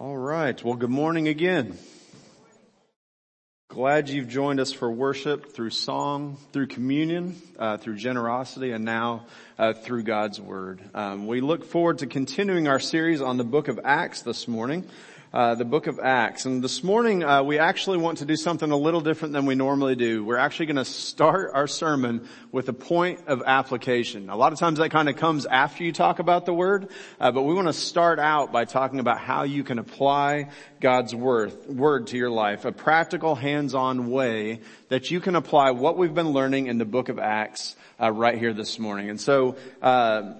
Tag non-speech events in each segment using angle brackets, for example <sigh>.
All right. Well, good morning again. Glad you've joined us for worship through song, through communion, uh, through generosity, and now uh, through God's Word. Um, we look forward to continuing our series on the book of Acts this morning uh, the book of Acts. And this morning, uh, we actually want to do something a little different than we normally do. We're actually going to start our sermon with a point of application. A lot of times that kind of comes after you talk about the word, uh, but we want to start out by talking about how you can apply God's word, word to your life, a practical, hands-on way that you can apply what we've been learning in the book of Acts uh, right here this morning. And so, uh,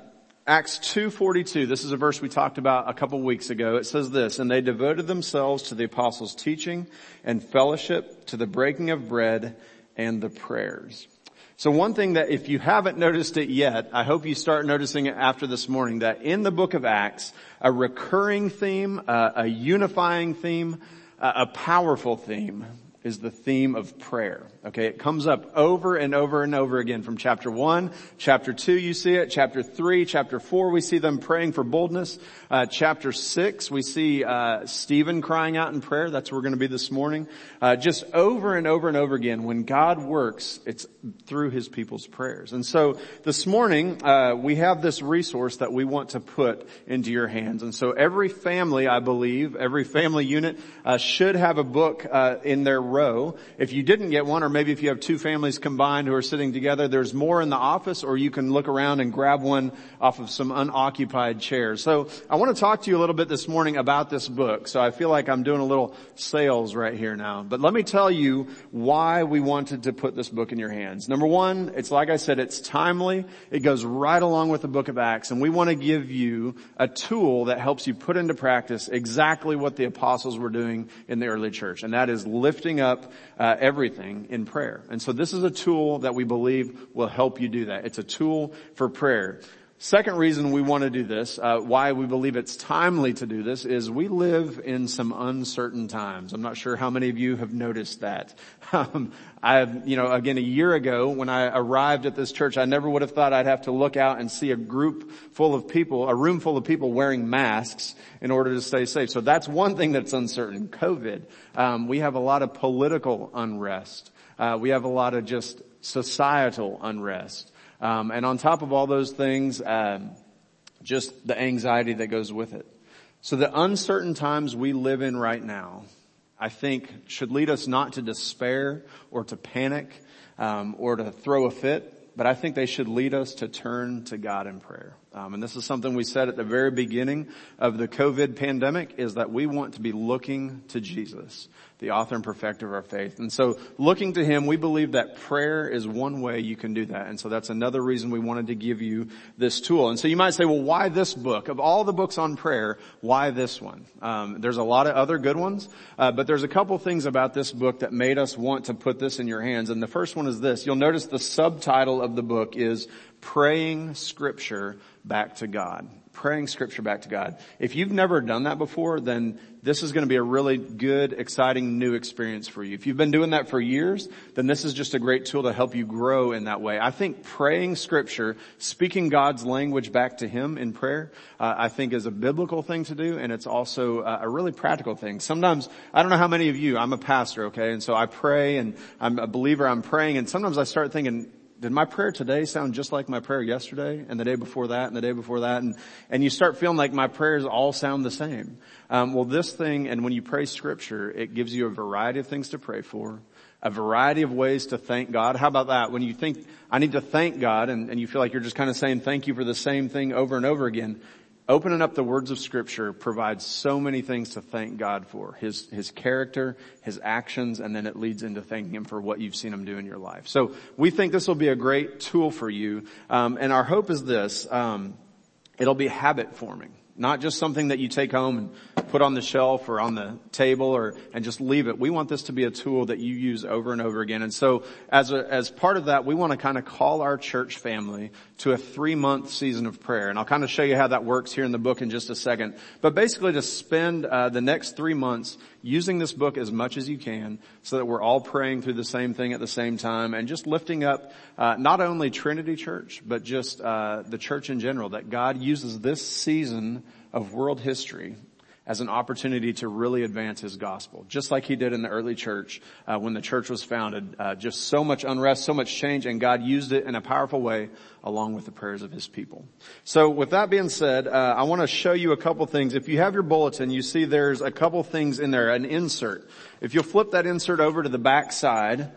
Acts 2.42, this is a verse we talked about a couple weeks ago. It says this, and they devoted themselves to the apostles' teaching and fellowship, to the breaking of bread and the prayers. So one thing that if you haven't noticed it yet, I hope you start noticing it after this morning, that in the book of Acts, a recurring theme, a unifying theme, a powerful theme is the theme of prayer. Okay, it comes up over and over and over again from chapter 1, chapter 2 you see it, chapter 3, chapter 4 we see them praying for boldness, uh, chapter 6 we see uh, Stephen crying out in prayer, that's where we're going to be this morning. Uh, just over and over and over again, when God works, it's through his people's prayers. And so this morning uh, we have this resource that we want to put into your hands. And so every family, I believe, every family unit uh, should have a book uh, in their row. If you didn't get one, or maybe if you have two families combined who are sitting together, there's more in the office, or you can look around and grab one off of some unoccupied chairs. So I want to talk to you a little bit this morning about this book. So I feel like I'm doing a little sales right here now. But let me tell you why we wanted to put this book in your hands. Number one, it's like I said, it's timely. It goes right along with the book of Acts, and we want to give you a tool that helps you put into practice exactly what the apostles were doing in the early church, and that is lifting up uh, everything in prayer. And so this is a tool that we believe will help you do that. It's a tool for prayer. Second reason we want to do this, uh, why we believe it's timely to do this, is we live in some uncertain times. I'm not sure how many of you have noticed that. <laughs> Um, I, you know, again, a year ago when I arrived at this church, I never would have thought I'd have to look out and see a group full of people, a room full of people wearing masks in order to stay safe. So that's one thing that's uncertain. COVID. Um, we have a lot of political unrest. Uh, we have a lot of just societal unrest. Um, and on top of all those things, um, just the anxiety that goes with it. So the uncertain times we live in right now, I think should lead us not to despair or to panic um, or to throw a fit, but I think they should lead us to turn to God in prayer. Um, and this is something we said at the very beginning of the COVID pandemic is that we want to be looking to Jesus the author and perfecter of our faith. And so looking to Him, we believe that prayer is one way you can do that. And so that's another reason we wanted to give you this tool. And so you might say, well, why this book? Of all the books on prayer, why this one? Um, there's a lot of other good ones, uh, but there's a couple things about this book that made us want to put this in your hands. And the first one is this. You'll notice the subtitle of the book is Praying Scripture Back to God praying scripture back to God. If you've never done that before, then this is going to be a really good, exciting new experience for you. If you've been doing that for years, then this is just a great tool to help you grow in that way. I think praying scripture, speaking God's language back to Him in prayer, uh, I think is a biblical thing to do and it's also a really practical thing. Sometimes, I don't know how many of you, I'm a pastor, okay, and so I pray and I'm a believer, I'm praying and sometimes I start thinking, did my prayer today sound just like my prayer yesterday and the day before that and the day before that? And, and you start feeling like my prayers all sound the same. Um, well, this thing, and when you pray scripture, it gives you a variety of things to pray for, a variety of ways to thank God. How about that? When you think, I need to thank God and, and you feel like you're just kind of saying thank you for the same thing over and over again, opening up the words of scripture provides so many things to thank God for. His, his character, his actions, and then it leads into thanking him for what you've seen him do in your life. So we think this will be a great tool for you. Um, and our hope is this, um, it'll be habit forming. Not just something that you take home and put on the shelf or on the table or, and just leave it. We want this to be a tool that you use over and over again. And so as a, as part of that, we want to kind of call our church family to a three month season of prayer. And I'll kind of show you how that works here in the book in just a second. But basically to spend, uh, the next three months using this book as much as you can so that we're all praying through the same thing at the same time and just lifting up uh, not only Trinity Church, but just uh, the church in general, that God uses this season of world history as an opportunity to really advance his gospel, just like he did in the early church uh, when the church was founded. Uh, just so much unrest, so much change, and God used it in a powerful way along with the prayers of his people. So with that being said, uh, I want to show you a couple things. If you have your bulletin, you see there's a couple things in there, an insert. If you'll flip that insert over to the back side,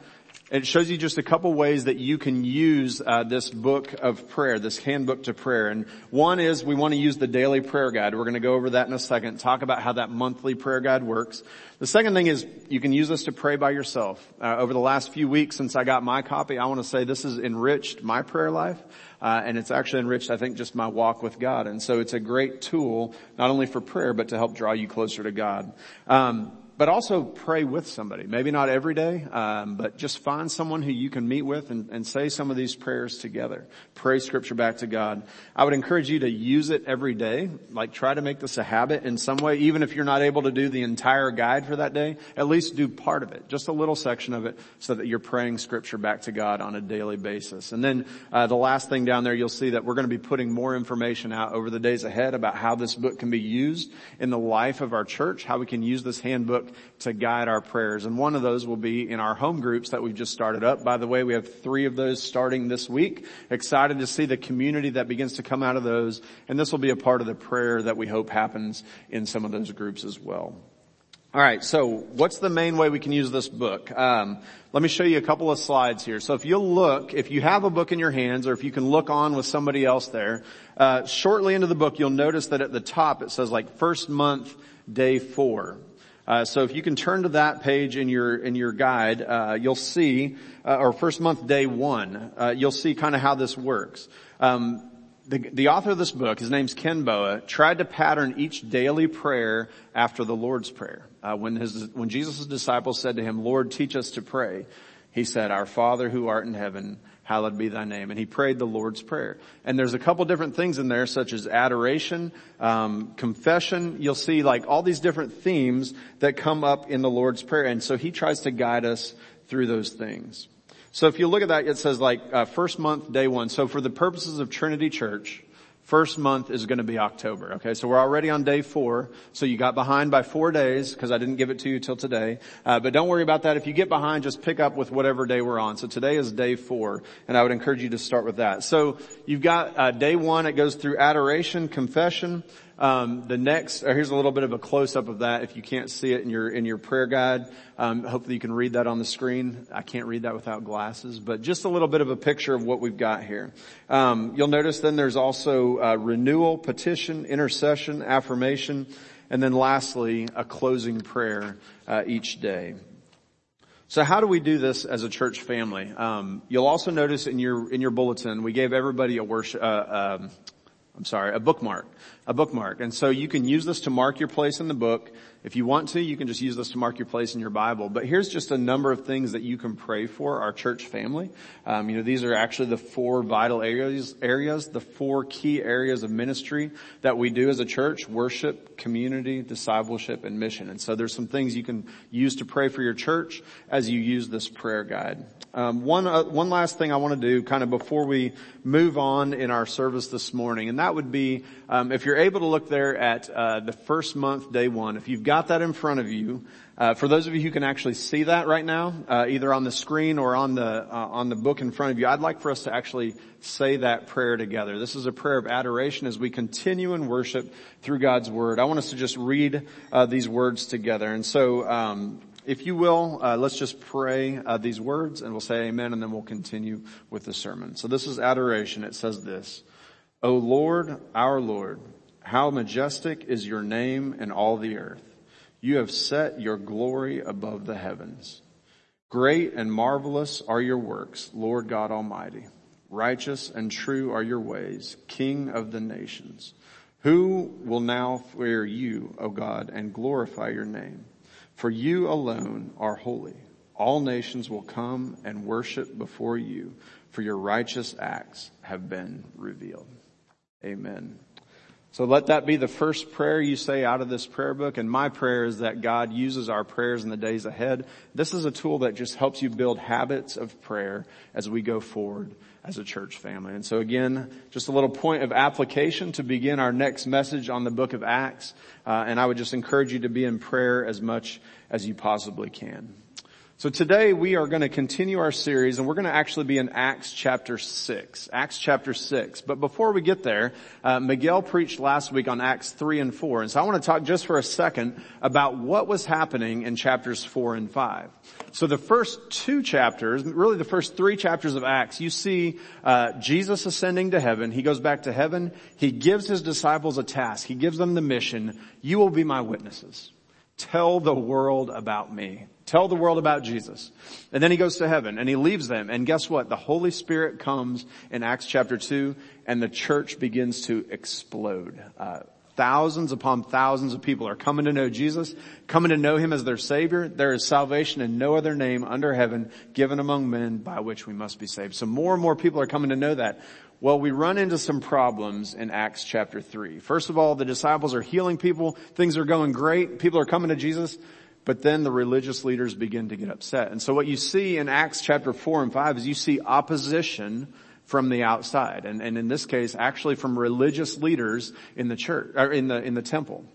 it shows you just a couple ways that you can use uh, this book of prayer, this handbook to prayer. And one is we want to use the daily prayer guide. We're going to go over that in a second, talk about how that monthly prayer guide works. The second thing is you can use this to pray by yourself. Uh, over the last few weeks since I got my copy, I want to say this has enriched my prayer life. Uh, and it's actually enriched, I think, just my walk with God. And so it's a great tool, not only for prayer, but to help draw you closer to God. Um, but also pray with somebody. Maybe not every day, um, but just find someone who you can meet with and, and, say some of these prayers together. Pray scripture back to God. I would encourage you to use it every day. Like try to make this a habit in some way, even if you're not able to do the entire guide for that day. At least do part of it, just a little section of it, so that you're praying scripture back to God on a daily basis. And then uh, the last thing down there, you'll see that we're going to be putting more information out over the days ahead about how this book can be used in the life of our church, how we can use this handbook book to guide our prayers. And one of those will be in our home groups that we've just started up. By the way, we have three of those starting this week. Excited to see the community that begins to come out of those. And this will be a part of the prayer that we hope happens in some of those groups as well. All right, so what's the main way we can use this book? Um, let me show you a couple of slides here. So if you'll look, if you have a book in your hands, or if you can look on with somebody else there, uh, shortly into the book, you'll notice that at the top it says like first month, day four. Uh, so if you can turn to that page in your in your guide, uh, you'll see, uh, or first month day one, uh, you'll see kind of how this works. Um, the, the author of this book, his name's Ken Boa, tried to pattern each daily prayer after the Lord's Prayer. Uh, when his when Jesus' disciples said to him, "Lord, teach us to pray," he said, "Our Father who art in heaven." Hallowed be thy name. And he prayed the Lord's Prayer. And there's a couple different things in there, such as adoration, um, confession. You'll see like all these different themes that come up in the Lord's Prayer. And so he tries to guide us through those things. So if you look at that, it says like uh, first month, day one. So for the purposes of Trinity Church, First month is going to be October. Okay, so we're already on day four. So you got behind by four days because I didn't give it to you till today. Uh, but don't worry about that. If you get behind, just pick up with whatever day we're on. So today is day four, and I would encourage you to start with that. So you've got uh, day one. It goes through adoration, confession, um, the next, uh, here's a little bit of a close up of that. If you can't see it in your in your prayer guide, um, hopefully you can read that on the screen. I can't read that without glasses, but just a little bit of a picture of what we've got here. Um, you'll notice then there's also uh, renewal, petition, intercession, affirmation, and then lastly a closing prayer uh, each day. So how do we do this as a church family? Um, you'll also notice in your in your bulletin we gave everybody a worship. Uh, um, I'm sorry, a bookmark a bookmark. And so you can use this to mark your place in the book. If you want to, you can just use this to mark your place in your Bible. But here's just a number of things that you can pray for our church family. Um, you know, these are actually the four vital areas, areas, the four key areas of ministry that we do as a church: worship, community, discipleship, and mission. And so there's some things you can use to pray for your church as you use this prayer guide. Um, one uh, one last thing I want to do, kind of before we move on in our service this morning, and that would be um, if you're able to look there at uh, the first month, day one, if you've got that in front of you, uh, for those of you who can actually see that right now, uh, either on the screen or on the uh, on the book in front of you, I'd like for us to actually say that prayer together. This is a prayer of adoration as we continue in worship through God's Word. I want us to just read uh, these words together, and so. Um, if you will, uh, let's just pray uh, these words and we'll say amen and then we'll continue with the sermon. So this is adoration. It says this, O Lord, our Lord, how majestic is your name in all the earth. You have set your glory above the heavens. Great and marvelous are your works, Lord God Almighty. Righteous and true are your ways, King of the nations. Who will now fear you, O God, and glorify your name? For you alone are holy. All nations will come and worship before you, for your righteous acts have been revealed. Amen. So let that be the first prayer you say out of this prayer book. And my prayer is that God uses our prayers in the days ahead. This is a tool that just helps you build habits of prayer as we go forward as a church family. And so again, just a little point of application to begin our next message on the book of Acts. Uh, and I would just encourage you to be in prayer as much as you possibly can. So today we are going to continue our series and we're going to actually be in Acts chapter 6. Acts chapter 6. But before we get there, uh, Miguel preached last week on Acts 3 and 4. And so I want to talk just for a second about what was happening in chapters 4 and 5. So the first two chapters, really the first three chapters of Acts, you see uh, Jesus ascending to heaven. He goes back to heaven. He gives his disciples a task. He gives them the mission. You will be my witnesses. Tell the world about me. Tell the world about Jesus. And then he goes to heaven and he leaves them. And guess what? The Holy Spirit comes in Acts chapter 2 and the church begins to explode. Uh, thousands upon thousands of people are coming to know Jesus, coming to know him as their savior. There is salvation in no other name under heaven given among men by which we must be saved. So more and more people are coming to know that. Well, we run into some problems in Acts chapter 3. First of all, the disciples are healing people. Things are going great. People are coming to Jesus. But then the religious leaders begin to get upset. And so what you see in Acts chapter 4 and 5 is you see opposition from the outside. And, and in this case, actually from religious leaders in the church, or in the, in the temple.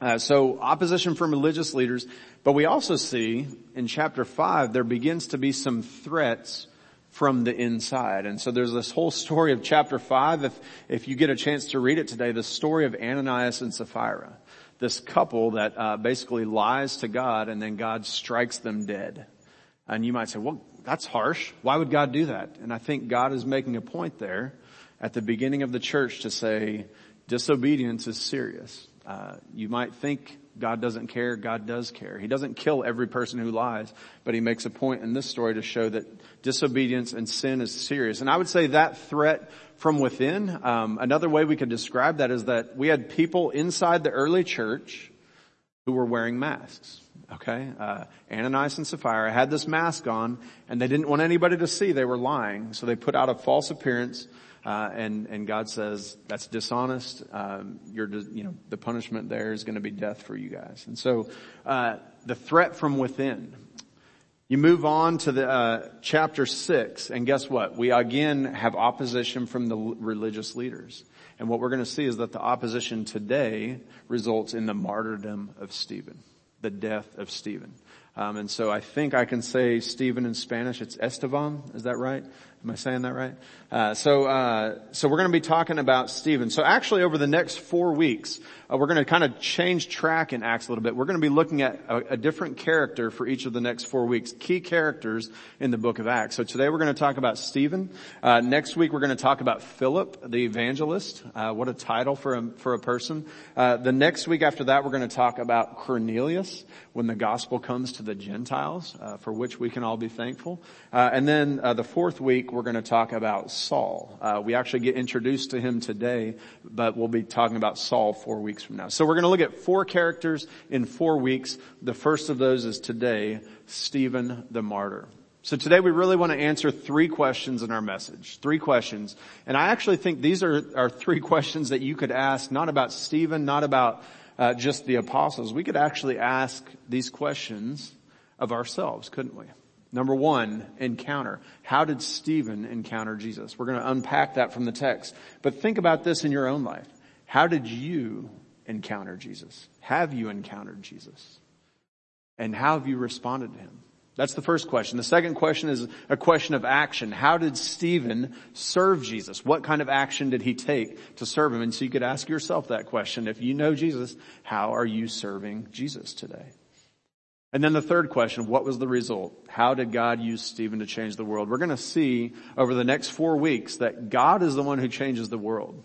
Uh, so opposition from religious leaders, but we also see in chapter 5 there begins to be some threats from the inside. And so there's this whole story of chapter 5, if, if you get a chance to read it today, the story of Ananias and Sapphira this couple that uh, basically lies to God and then God strikes them dead. And you might say, well, that's harsh. Why would God do that? And I think God is making a point there at the beginning of the church to say disobedience is serious. Uh, you might think God doesn't care. God does care. He doesn't kill every person who lies, but he makes a point in this story to show that disobedience and sin is serious. And I would say that threat from within. Um, another way we could describe that is that we had people inside the early church who were wearing masks. Okay, uh, Ananias and Sapphira had this mask on, and they didn't want anybody to see they were lying, so they put out a false appearance. Uh, and and God says that's dishonest. Um, you're you know the punishment there is going to be death for you guys. And so uh, the threat from within. You move on to the uh, chapter six, and guess what? We again have opposition from the religious leaders, and what we're going to see is that the opposition today results in the martyrdom of Stephen, the death of Stephen. Um, and so I think I can say Stephen in Spanish. It's Esteban. Is that right? Am I saying that right? Uh, so, uh, so we're going to be talking about Stephen. So actually, over the next four weeks, uh, we're going to kind of change track in Acts a little bit. We're going to be looking at a, a, different character for each of the next four weeks, key characters in the book of Acts. So today we're going to talk about Stephen. Uh, next week we're going to talk about Philip, the evangelist. Uh, what a title for a for a person. Uh, the next week after that, we're going to talk about Cornelius when the gospel comes to the Gentiles, for which we can all be thankful. and then the fourth week we're going to talk about Saul. Uh, we actually get introduced to him today, but we'll be talking about Saul four weeks from now. So we're going to look at four characters in four weeks. The first of those is today, Stephen the martyr. So today we really want to answer three questions in our message. Three questions. And I actually think these are, are three <laughs> questions that you could ask, not about Stephen, not about uh, just the apostles. We could actually ask these questions of ourselves, couldn't we? Number one, encounter. How did Stephen encounter Jesus? We're going to unpack that from the text. But think about this in your own life. How did you encounter Jesus? Have you encountered Jesus? And how have you responded to him? That's the first question. The second question is a question of action. How did Stephen serve Jesus? What kind of action did he take to serve him? And so you could ask yourself that question. If you know Jesus, how are you serving Jesus today? And then the third question, what was the result? How did God use Stephen to change the world? We're going to see over the next four weeks that God is the one who changes the world.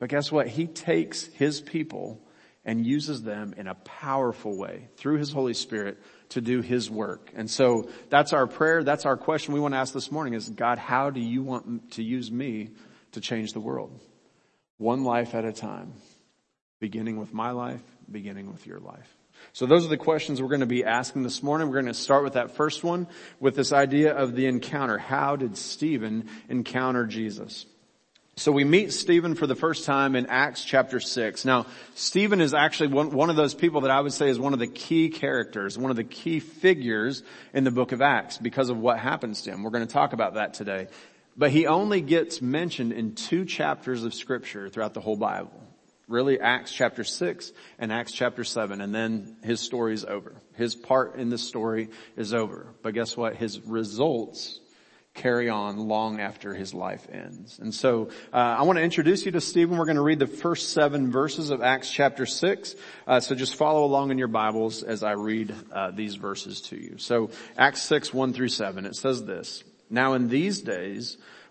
But guess what? He takes his people and uses them in a powerful way through his Holy Spirit to do his work. And so that's our prayer. That's our question we want to ask this morning is, God, how do you want to use me to change the world? One life at a time, beginning with my life, beginning with your life. So those are the questions we're going to be asking this morning. We're going to start with that first one with this idea of the encounter. How did Stephen encounter Jesus? So we meet Stephen for the first time in Acts chapter 6. Now, Stephen is actually one, one, of those people that I would say is one of the key characters, one of the key figures in the book of Acts because of what happens to him. We're going to talk about that today. But he only gets mentioned in two chapters of scripture throughout the whole Bible. Really Acts chapter 6 and Acts chapter 7 and then his story is over. His part in the story is over. But guess what? His results carry on long after his life ends. And so uh, I want to introduce you to Stephen. We're going to read the first seven verses of Acts chapter 6. Uh, so just follow along in your Bibles as I read uh, these verses to you. So Acts 6, 1 through 7, it says this. Now in these days,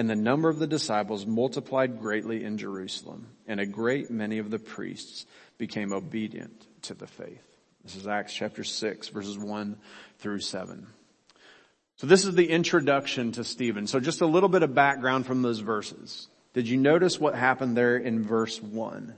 and the number of the disciples multiplied greatly in Jerusalem and a great many of the priests became obedient to the faith. This is Acts chapter 6 verses 1 through 7. So this is the introduction to Stephen. So just a little bit of background from those verses. Did you notice what happened there in verse 1?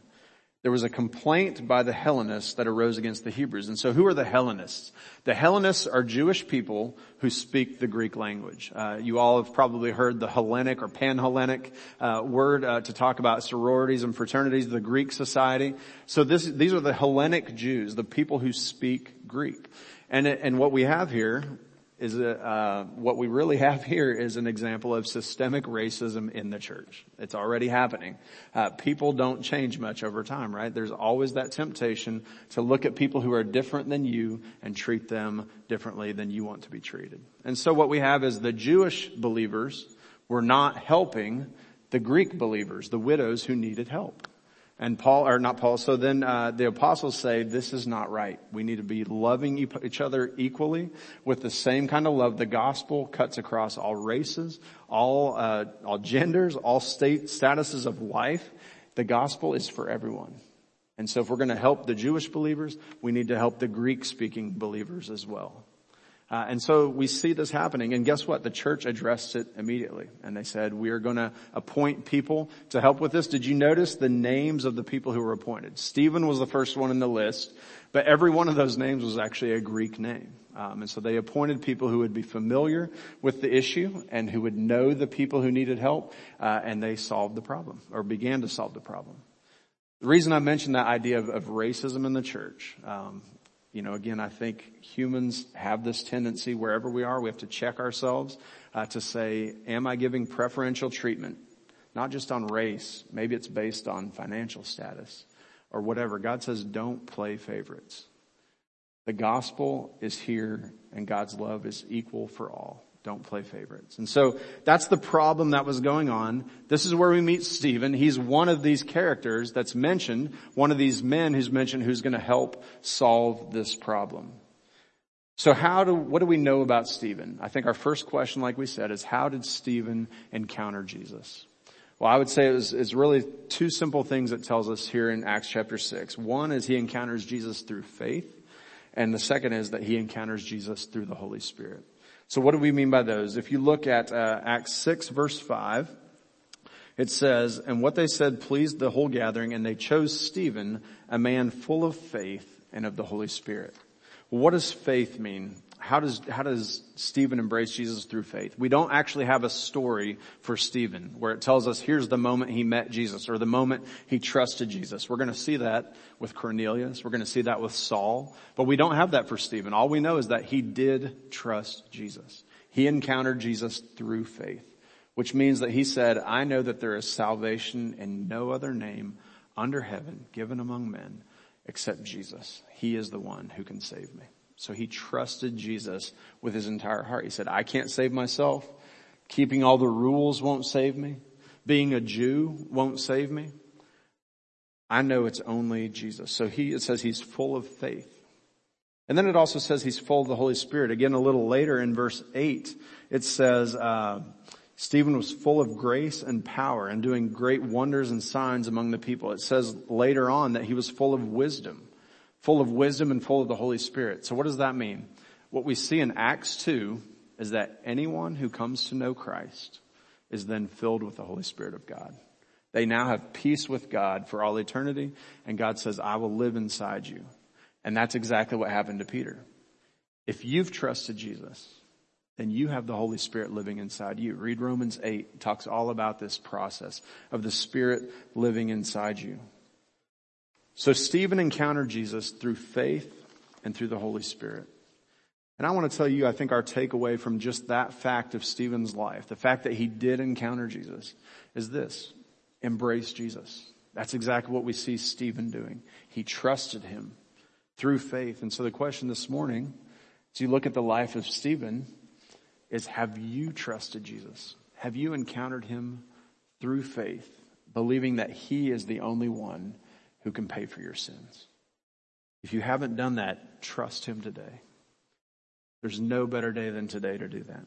There was a complaint by the Hellenists that arose against the Hebrews. And so who are the Hellenists? The Hellenists are Jewish people who speak the Greek language. Uh, you all have probably heard the Hellenic or Pan-Hellenic uh, word uh, to talk about sororities and fraternities, the Greek society. So this, these are the Hellenic Jews, the people who speak Greek. And, and what we have here is that, uh, what we really have here is an example of systemic racism in the church. It's already happening. Uh, people don't change much over time, right? There's always that temptation to look at people who are different than you and treat them differently than you want to be treated. And so what we have is the Jewish believers were not helping the Greek believers, the widows who needed help. And Paul, or not Paul, so then uh, the apostles say this is not right. We need to be loving each other equally with the same kind of love. The gospel cuts across all races, all uh, all genders, all state statuses of life. The gospel is for everyone. And so if we're going to help the Jewish believers, we need to help the Greek speaking believers as well. Uh, and so we see this happening and guess what? The church addressed it immediately and they said, we are going to appoint people to help with this. Did you notice the names of the people who were appointed? Stephen was the first one in the list, but every one of those names was actually a Greek name. Um, and so they appointed people who would be familiar with the issue and who would know the people who needed help, uh, and they solved the problem or began to solve the problem. The reason I mentioned that idea of, of racism in the church, um, you know, again, I think humans have this tendency wherever we are, we have to check ourselves uh, to say, am I giving preferential treatment? Not just on race, maybe it's based on financial status or whatever. God says don't play favorites. The gospel is here and God's love is equal for all. Don't play favorites. And so that's the problem that was going on. This is where we meet Stephen. He's one of these characters that's mentioned, one of these men who's mentioned who's going to help solve this problem. So how do, what do we know about Stephen? I think our first question, like we said, is how did Stephen encounter Jesus? Well, I would say it was, it's really two simple things that tells us here in Acts chapter 6. One is he encounters Jesus through faith, and the second is that he encounters Jesus through the Holy Spirit. So what do we mean by those? If you look at uh, Acts 6 verse 5, it says, and what they said pleased the whole gathering and they chose Stephen, a man full of faith and of the Holy Spirit. what does faith mean? How does, how does Stephen embrace Jesus through faith? We don't actually have a story for Stephen where it tells us here's the moment he met Jesus or the moment he trusted Jesus. We're going to see that with Cornelius. We're going to see that with Saul, but we don't have that for Stephen. All we know is that he did trust Jesus. He encountered Jesus through faith, which means that he said, I know that there is salvation in no other name under heaven given among men except Jesus. He is the one who can save me. So he trusted Jesus with his entire heart. He said, I can't save myself. Keeping all the rules won't save me. Being a Jew won't save me. I know it's only Jesus. So he, it says he's full of faith. And then it also says he's full of the Holy Spirit. Again, a little later in verse 8, it says, uh, Stephen was full of grace and power and doing great wonders and signs among the people. It says later on that he was full of wisdom, full of wisdom and full of the Holy Spirit. So what does that mean? What we see in Acts 2 is that anyone who comes to know Christ is then filled with the Holy Spirit of God. They now have peace with God for all eternity and God says, I will live inside you. And that's exactly what happened to Peter. If you've trusted Jesus, then you have the Holy Spirit living inside you. Read Romans 8. It talks all about this process of the Spirit living inside you. So Stephen encountered Jesus through faith and through the Holy Spirit. And I want to tell you, I think our takeaway from just that fact of Stephen's life, the fact that he did encounter Jesus, is this. Embrace Jesus. That's exactly what we see Stephen doing. He trusted him through faith. And so the question this morning, as you look at the life of Stephen, is have you trusted Jesus? Have you encountered him through faith, believing that he is the only one who can pay for your sins? If you haven't done that, trust him today. There's no better day than today to do that.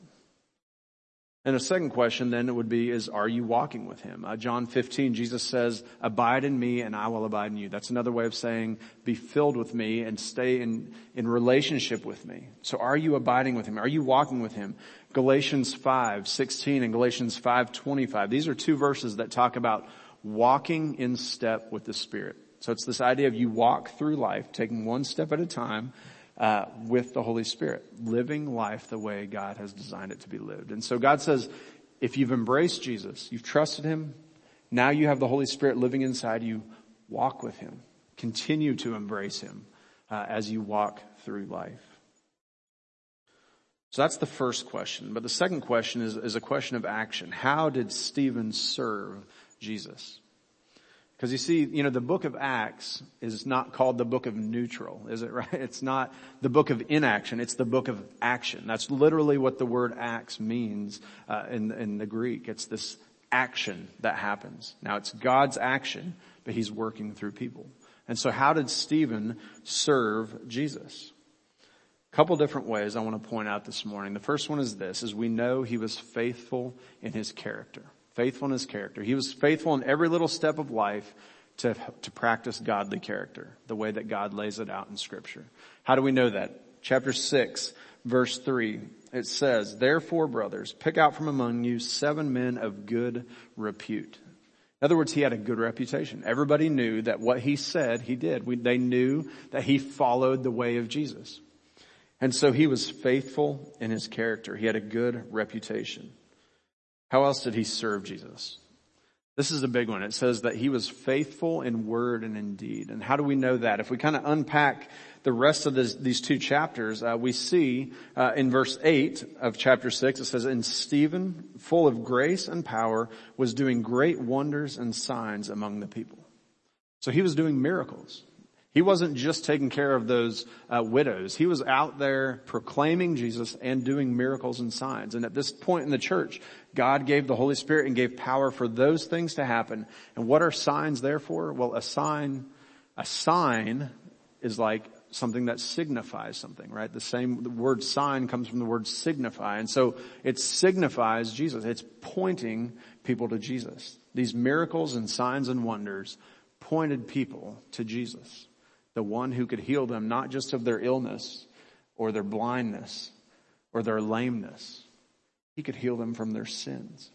And a second question then would be is, are you walking with Him? Uh, John 15, Jesus says, abide in me and I will abide in you. That's another way of saying, be filled with me and stay in, in relationship with me. So are you abiding with Him? Are you walking with Him? Galatians 5, 16 and Galatians 5, 25. These are two verses that talk about walking in step with the Spirit. So it's this idea of you walk through life, taking one step at a time, uh, with the Holy Spirit, living life the way God has designed it to be lived. And so God says, if you've embraced Jesus, you've trusted Him, now you have the Holy Spirit living inside you, walk with Him. Continue to embrace Him uh, as you walk through life. So that's the first question. But the second question is, is a question of action. How did Stephen serve Jesus? Because you see, you know, the book of Acts is not called the book of neutral, is it <laughs> right? It's not the book of inaction, it's the book of action. That's literally what the word acts means uh, in, in the Greek. It's this action that happens. Now it's God's action, but he's working through people. And so how did Stephen serve Jesus? A couple different ways I want to point out this morning. The first one is this, is we know he was faithful in his character faithful in his character. He was faithful in every little step of life to, to practice godly character, the way that God lays it out in scripture. How do we know that? Chapter 6, verse 3, it says, Therefore, brothers, pick out from among you seven men of good repute. In other words, he had a good reputation. Everybody knew that what he said, he did. We, they knew that he followed the way of Jesus. And so he was faithful in his character. He had a good reputation. How else did he serve Jesus? This is a big one. It says that he was faithful in word and in deed. And how do we know that? If we kind of unpack the rest of this, these two chapters, uh, we see uh, in verse 8 of chapter 6, it says, And Stephen, full of grace and power, was doing great wonders and signs among the people. So he was doing miracles. He wasn't just taking care of those uh, widows. He was out there proclaiming Jesus and doing miracles and signs. And at this point in the church, God gave the Holy Spirit and gave power for those things to happen. And what are signs there for? Well, a sign, a sign is like something that signifies something, right? The same, the word sign comes from the word signify. And so it signifies Jesus. It's pointing people to Jesus. These miracles and signs and wonders pointed people to Jesus the one who could heal them not just of their illness or their blindness or their lameness. He could heal them from their sins.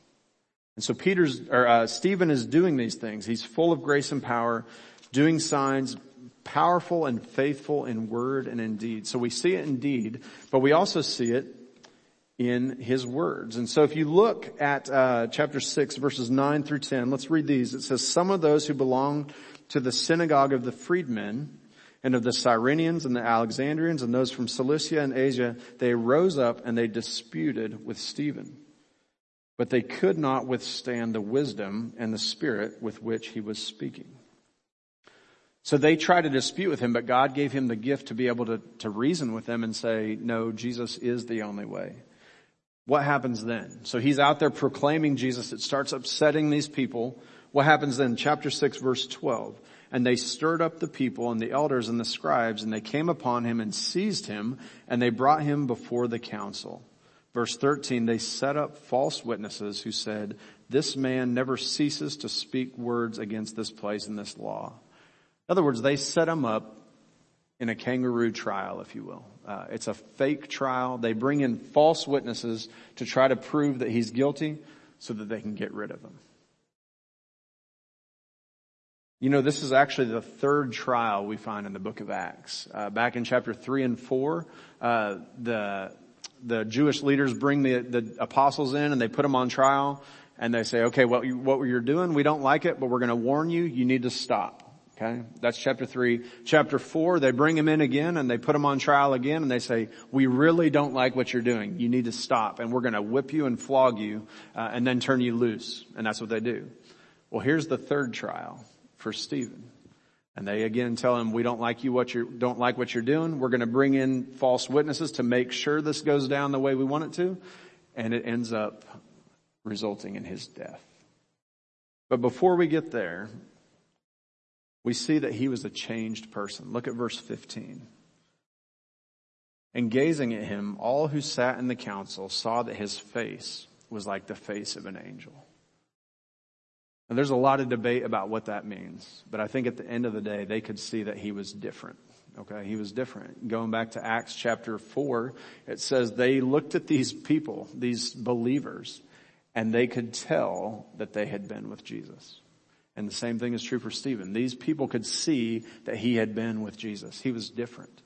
And so Peter's, or uh, Stephen is doing these things. He's full of grace and power, doing signs, powerful and faithful in word and in deed. So we see it in deed, but we also see it in his words. And so if you look at uh, chapter 6 verses 9 through 10, let's read these. It says, some of those who belonged to the synagogue of the freedmen and of the Cyrenians and the Alexandrians and those from Cilicia and Asia, they rose up and they disputed with Stephen. But they could not withstand the wisdom and the spirit with which he was speaking. So they try to dispute with him, but God gave him the gift to be able to, to reason with them and say, no, Jesus is the only way. What happens then? So he's out there proclaiming Jesus. It starts upsetting these people. What happens then? Chapter 6 verse 12. And they stirred up the people and the elders and the scribes and they came upon him and seized him and they brought him before the council. Verse 13, they set up false witnesses who said, this man never ceases to speak words against this place and this law. In other words, they set him up in a kangaroo trial, if you will. Uh, it's a fake trial. They bring in false witnesses to try to prove that he's guilty so that they can get rid of him. You know, this is actually the third trial we find in the book of Acts. Uh, back in chapter three and four, uh, the the Jewish leaders bring the, the apostles in and they put them on trial and they say, okay, what, you, what you're doing, we don't like it, but we're going to warn you, you need to stop. Okay, that's chapter three. Chapter four, they bring him in again and they put him on trial again and they say, we really don't like what you're doing. You need to stop and we're going to whip you and flog you uh, and then turn you loose. And that's what they do. Well, here's the third trial for Stephen. And they again tell him, we don't like you what you don't like what you're doing. We're going to bring in false witnesses to make sure this goes down the way we want it to. And it ends up resulting in his death. But before we get there, we see that he was a changed person. Look at verse 15. And gazing at him, all who sat in the council saw that his face was like the face of an angel. And there's a lot of debate about what that means, but I think at the end of the day, they could see that he was different. Okay, he was different. Going back to Acts chapter 4, it says they looked at these people, these believers, and they could tell that they had been with Jesus. And the same thing is true for Stephen. These people could see that he had been with Jesus. He was different.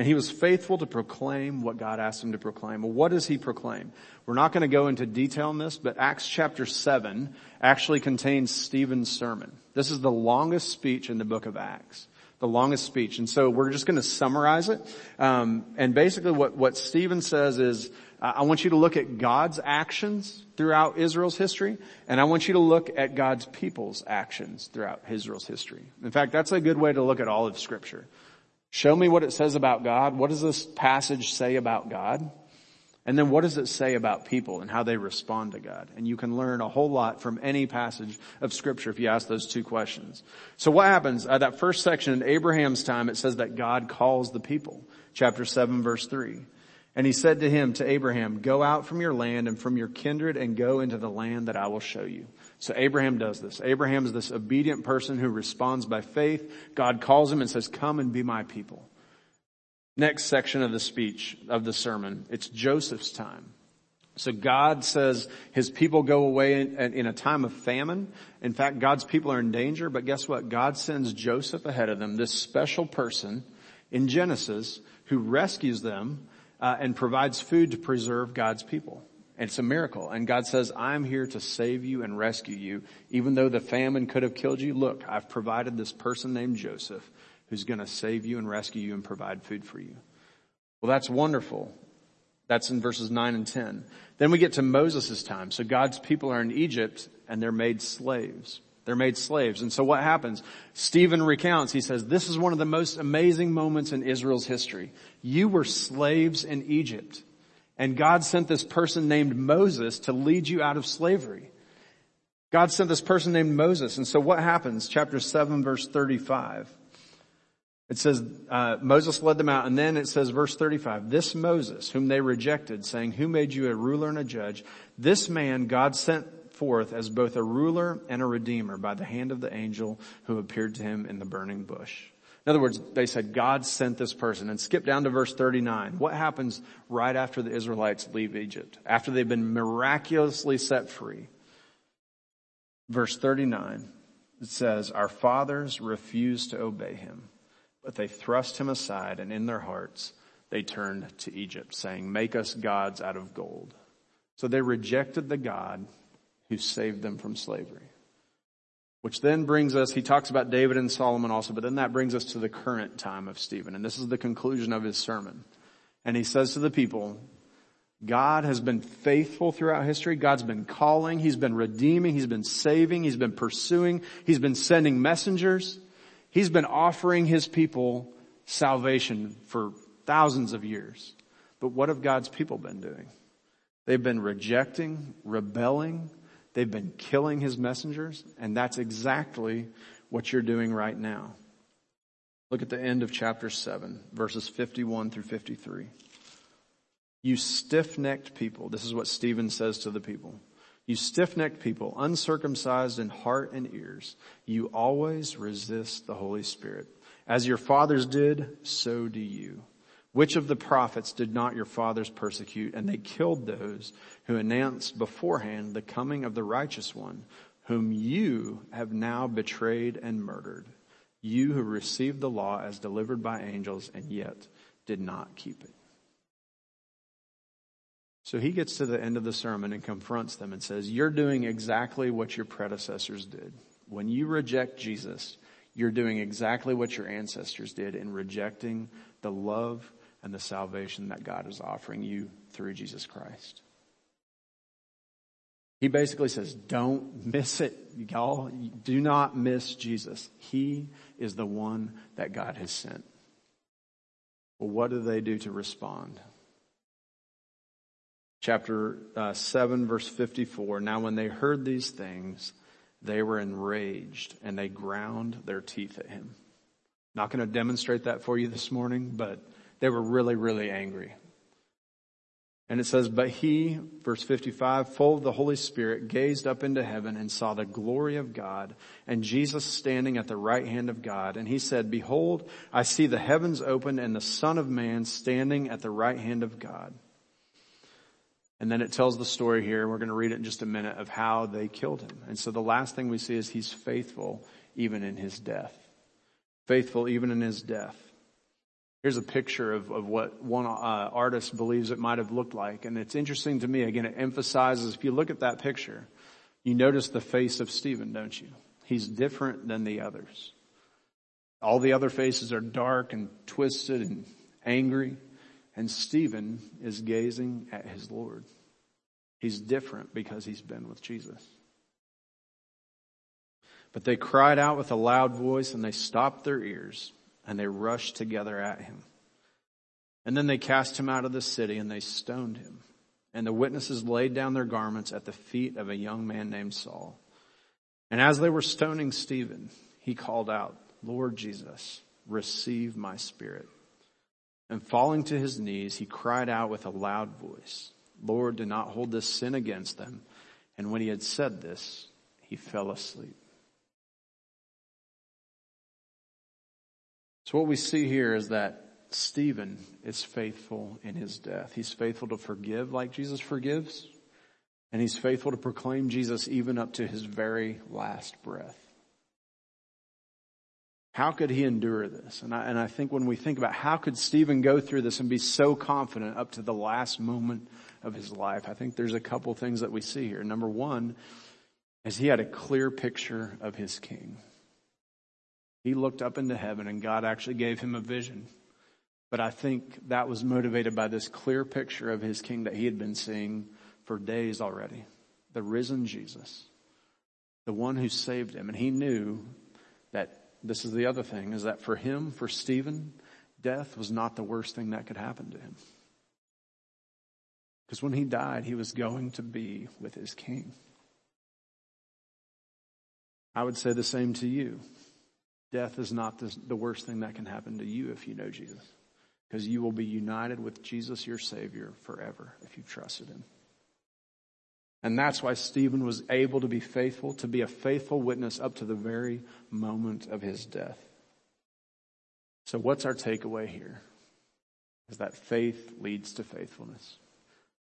And he was faithful to proclaim what God asked him to proclaim. Well, what does he proclaim? We're not going to go into detail on this, but Acts chapter 7 actually contains Stephen's sermon. This is the longest speech in the book of Acts. The longest speech. And so we're just going to summarize it. Um, and basically what, what Stephen says is, I want you to look at God's actions throughout Israel's history, and I want you to look at God's people's actions throughout Israel's history. In fact, that's a good way to look at all of scripture. Show me what it says about God. What does this passage say about God? And then what does it say about people and how they respond to God? And you can learn a whole lot from any passage of scripture if you ask those two questions. So what happens? Uh, that first section in Abraham's time, it says that God calls the people. Chapter 7 verse 3. And he said to him, to Abraham, go out from your land and from your kindred and go into the land that I will show you. So Abraham does this. Abraham is this obedient person who responds by faith. God calls him and says, come and be my people. Next section of the speech, of the sermon, it's Joseph's time. So God says his people go away in, in, a time of famine. In fact, God's people are in danger, but guess what? God sends Joseph ahead of them, this special person in Genesis who rescues them uh, and provides food to preserve God's people. And it's a miracle. And God says, I'm here to save you and rescue you. Even though the famine could have killed you, look, I've provided this person named Joseph who's going to save you and rescue you and provide food for you. Well, that's wonderful. That's in verses 9 and 10. Then we get to Moses' time. So God's people are in Egypt and they're made slaves. They're made slaves. And so what happens? Stephen recounts, he says, this is one of the most amazing moments in Israel's history. You were slaves in Egypt. And God sent this person named Moses to lead you out of slavery. God sent this person named Moses. And so what happens? Chapter 7 verse 35. It says, uh, Moses led them out, and then it says, verse 35, this Moses, whom they rejected, saying, who made you a ruler and a judge? This man God sent forth as both a ruler and a redeemer by the hand of the angel who appeared to him in the burning bush. In other words, they said God sent this person and skip down to verse 39. What happens right after the Israelites leave Egypt? After they've been miraculously set free. Verse 39, it says, our fathers refused to obey him, but they thrust him aside and in their hearts they turned to Egypt saying, make us gods out of gold. So they rejected the God who saved them from slavery. Which then brings us, he talks about David and Solomon also, but then that brings us to the current time of Stephen. And this is the conclusion of his sermon. And he says to the people, God has been faithful throughout history. God's been calling. He's been redeeming. He's been saving. He's been pursuing. He's been sending messengers. He's been offering his people salvation for thousands of years. But what have God's people been doing? They've been rejecting, rebelling, they've been killing his messengers, and that's exactly what you're doing right now. Look at the end of chapter 7, verses 51 through 53. You stiff-necked people, this is what Stephen says to the people. You stiff-necked people, uncircumcised in heart and ears, you always resist the Holy Spirit. As your fathers did, so do you. Which of the prophets did not your fathers persecute? And they killed those who announced beforehand the coming of the righteous one, whom you have now betrayed and murdered. You who received the law as delivered by angels and yet did not keep it. So he gets to the end of the sermon and confronts them and says, you're doing exactly what your predecessors did. When you reject Jesus, you're doing exactly what your ancestors did in rejecting the love and the salvation that God is offering you through Jesus Christ. He basically says, don't miss it, y'all. Do not miss Jesus. He is the one that God has sent. Well, what do they do to respond? Chapter uh, 7 verse 54. Now when they heard these things, they were enraged and they ground their teeth at him. Not going to demonstrate that for you this morning, but they were really, really angry. And it says, but he, verse 55, full of the Holy Spirit, gazed up into heaven and saw the glory of God and Jesus standing at the right hand of God. And he said, behold, I see the heavens open and the son of man standing at the right hand of God. And then it tells the story here, we're going to read it in just a minute, of how they killed him. And so the last thing we see is he's faithful even in his death. Faithful even in his death. Here's a picture of, of what one uh, artist believes it might have looked like. And it's interesting to me. Again, it emphasizes, if you look at that picture, you notice the face of Stephen, don't you? He's different than the others. All the other faces are dark and twisted and angry. And Stephen is gazing at his Lord. He's different because he's been with Jesus. But they cried out with a loud voice and they stopped their ears and they rushed together at him. And then they cast him out of the city and they stoned him. And the witnesses laid down their garments at the feet of a young man named Saul. And as they were stoning Stephen, he called out, Lord Jesus, receive my spirit. And falling to his knees, he cried out with a loud voice, Lord, do not hold this sin against them. And when he had said this, he fell asleep. So what we see here is that Stephen is faithful in his death. He's faithful to forgive like Jesus forgives. And he's faithful to proclaim Jesus even up to his very last breath. How could he endure this? And I, and I think when we think about how could Stephen go through this and be so confident up to the last moment of his life, I think there's a couple things that we see here. Number one is he had a clear picture of his king. He looked up into heaven and God actually gave him a vision. But I think that was motivated by this clear picture of his king that he had been seeing for days already. The risen Jesus. The one who saved him. And he knew that this is the other thing, is that for him, for Stephen, death was not the worst thing that could happen to him. Because when he died, he was going to be with his king. I would say the same to you. Death is not the, the worst thing that can happen to you if you know Jesus. Because you will be united with Jesus, your Savior, forever if you've trusted Him. And that's why Stephen was able to be faithful, to be a faithful witness up to the very moment of his death. So what's our takeaway here? Is that faith leads to faithfulness.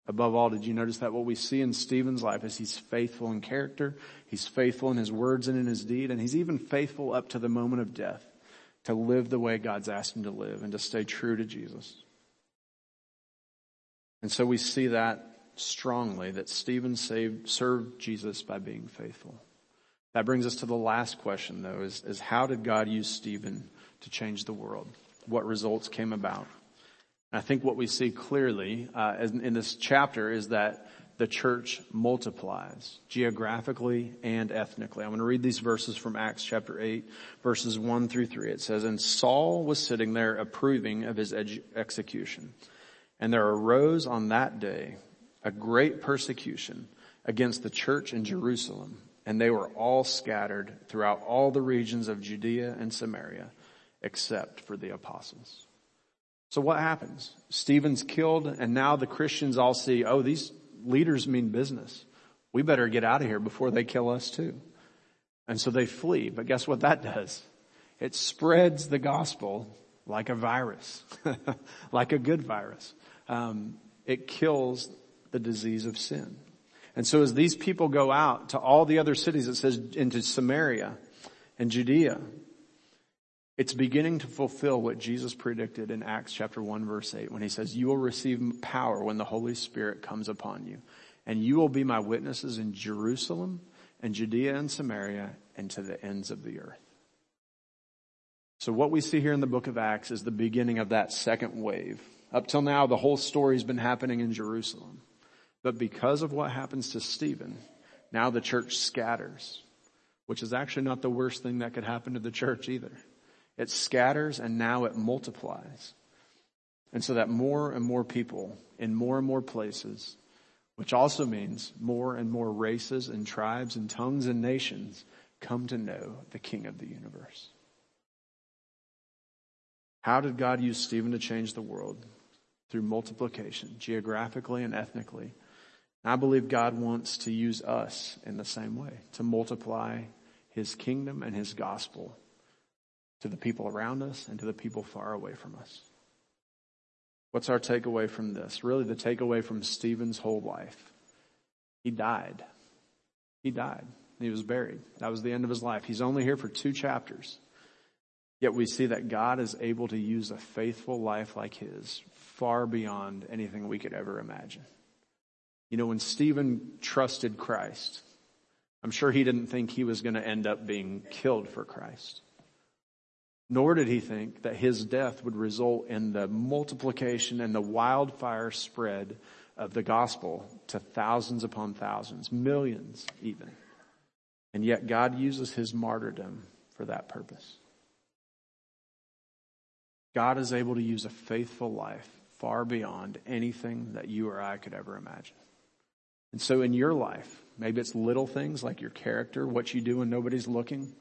Above all, did you notice that what we see in Stephen's life is he's faithful in character, he's faithful in his words and in his deed, and he's even faithful up to the moment of death to live the way God's asked him to live and to stay true to Jesus. And so we see that strongly that Stephen saved, served Jesus by being faithful. That brings us to the last question though, is, is how did God use Stephen to change the world? What results came about? I think what we see clearly uh, in, this chapter is that the church multiplies geographically and ethnically. I'm going to read these verses from Acts chapter 8 verses 1 through 3. It says, And Saul was sitting there approving of his execution. And there arose on that day a great persecution against the church in Jerusalem. And they were all scattered throughout all the regions of Judea and Samaria, except for the apostles. So what happens? Stephen's killed and now the Christians all see, oh, these leaders mean business. We better get out of here before they kill us too. And so they flee. But guess what that does? It spreads the gospel like a virus, <laughs> like a good virus. Um, it kills the disease of sin. And so as these people go out to all the other cities, it says into Samaria and Judea, it's beginning to fulfill what Jesus predicted in Acts chapter 1 verse 8 when he says, you will receive power when the Holy Spirit comes upon you. And you will be my witnesses in Jerusalem and Judea and Samaria and to the ends of the earth. So what we see here in the book of Acts is the beginning of that second wave. Up till now, the whole story's been happening in Jerusalem. But because of what happens to Stephen, now the church scatters, which is actually not the worst thing that could happen to the church either. It scatters and now it multiplies. And so that more and more people in more and more places, which also means more and more races and tribes and tongues and nations come to know the King of the universe. How did God use Stephen to change the world? Through multiplication, geographically and ethnically. I believe God wants to use us in the same way, to multiply His kingdom and His gospel to the people around us and to the people far away from us. What's our takeaway from this? Really the takeaway from Stephen's whole life. He died. He died. He was buried. That was the end of his life. He's only here for two chapters. Yet we see that God is able to use a faithful life like his far beyond anything we could ever imagine. You know, when Stephen trusted Christ, I'm sure he didn't think he was going to end up being killed for Christ. Nor did he think that his death would result in the multiplication and the wildfire spread of the gospel to thousands upon thousands, millions even. And yet God uses his martyrdom for that purpose. God is able to use a faithful life far beyond anything that you or I could ever imagine. And so in your life, maybe it's little things like your character, what you do when nobody's looking.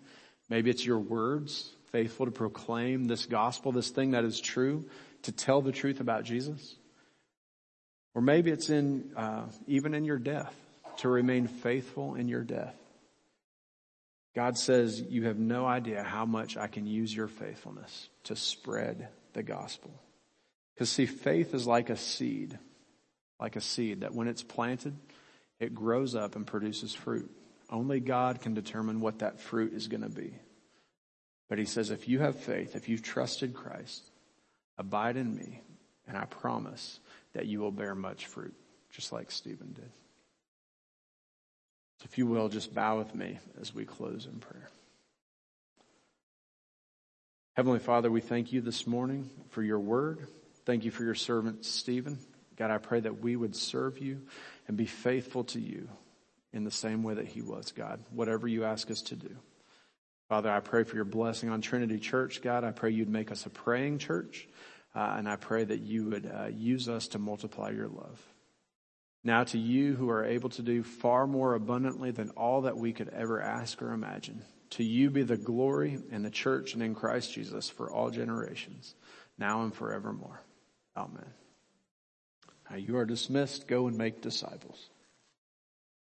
Maybe it's your words, faithful to proclaim this gospel, this thing that is true, to tell the truth about Jesus. Or maybe it's in, uh, even in your death, to remain faithful in your death. God says, you have no idea how much I can use your faithfulness to spread the gospel. Because see, faith is like a seed, like a seed that when it's planted, it grows up and produces fruit. Only God can determine what that fruit is going to be. But he says, if you have faith, if you've trusted Christ, abide in me, and I promise that you will bear much fruit, just like Stephen did. So if you will, just bow with me as we close in prayer. Heavenly Father, we thank you this morning for your word. Thank you for your servant, Stephen. God, I pray that we would serve you and be faithful to you in the same way that he was, God, whatever you ask us to do. Father, I pray for your blessing on Trinity Church, God. I pray you'd make us a praying church, uh, and I pray that you would uh, use us to multiply your love. Now to you who are able to do far more abundantly than all that we could ever ask or imagine. To you be the glory in the church and in Christ Jesus for all generations, now and forevermore. Amen. Now you are dismissed. Go and make disciples.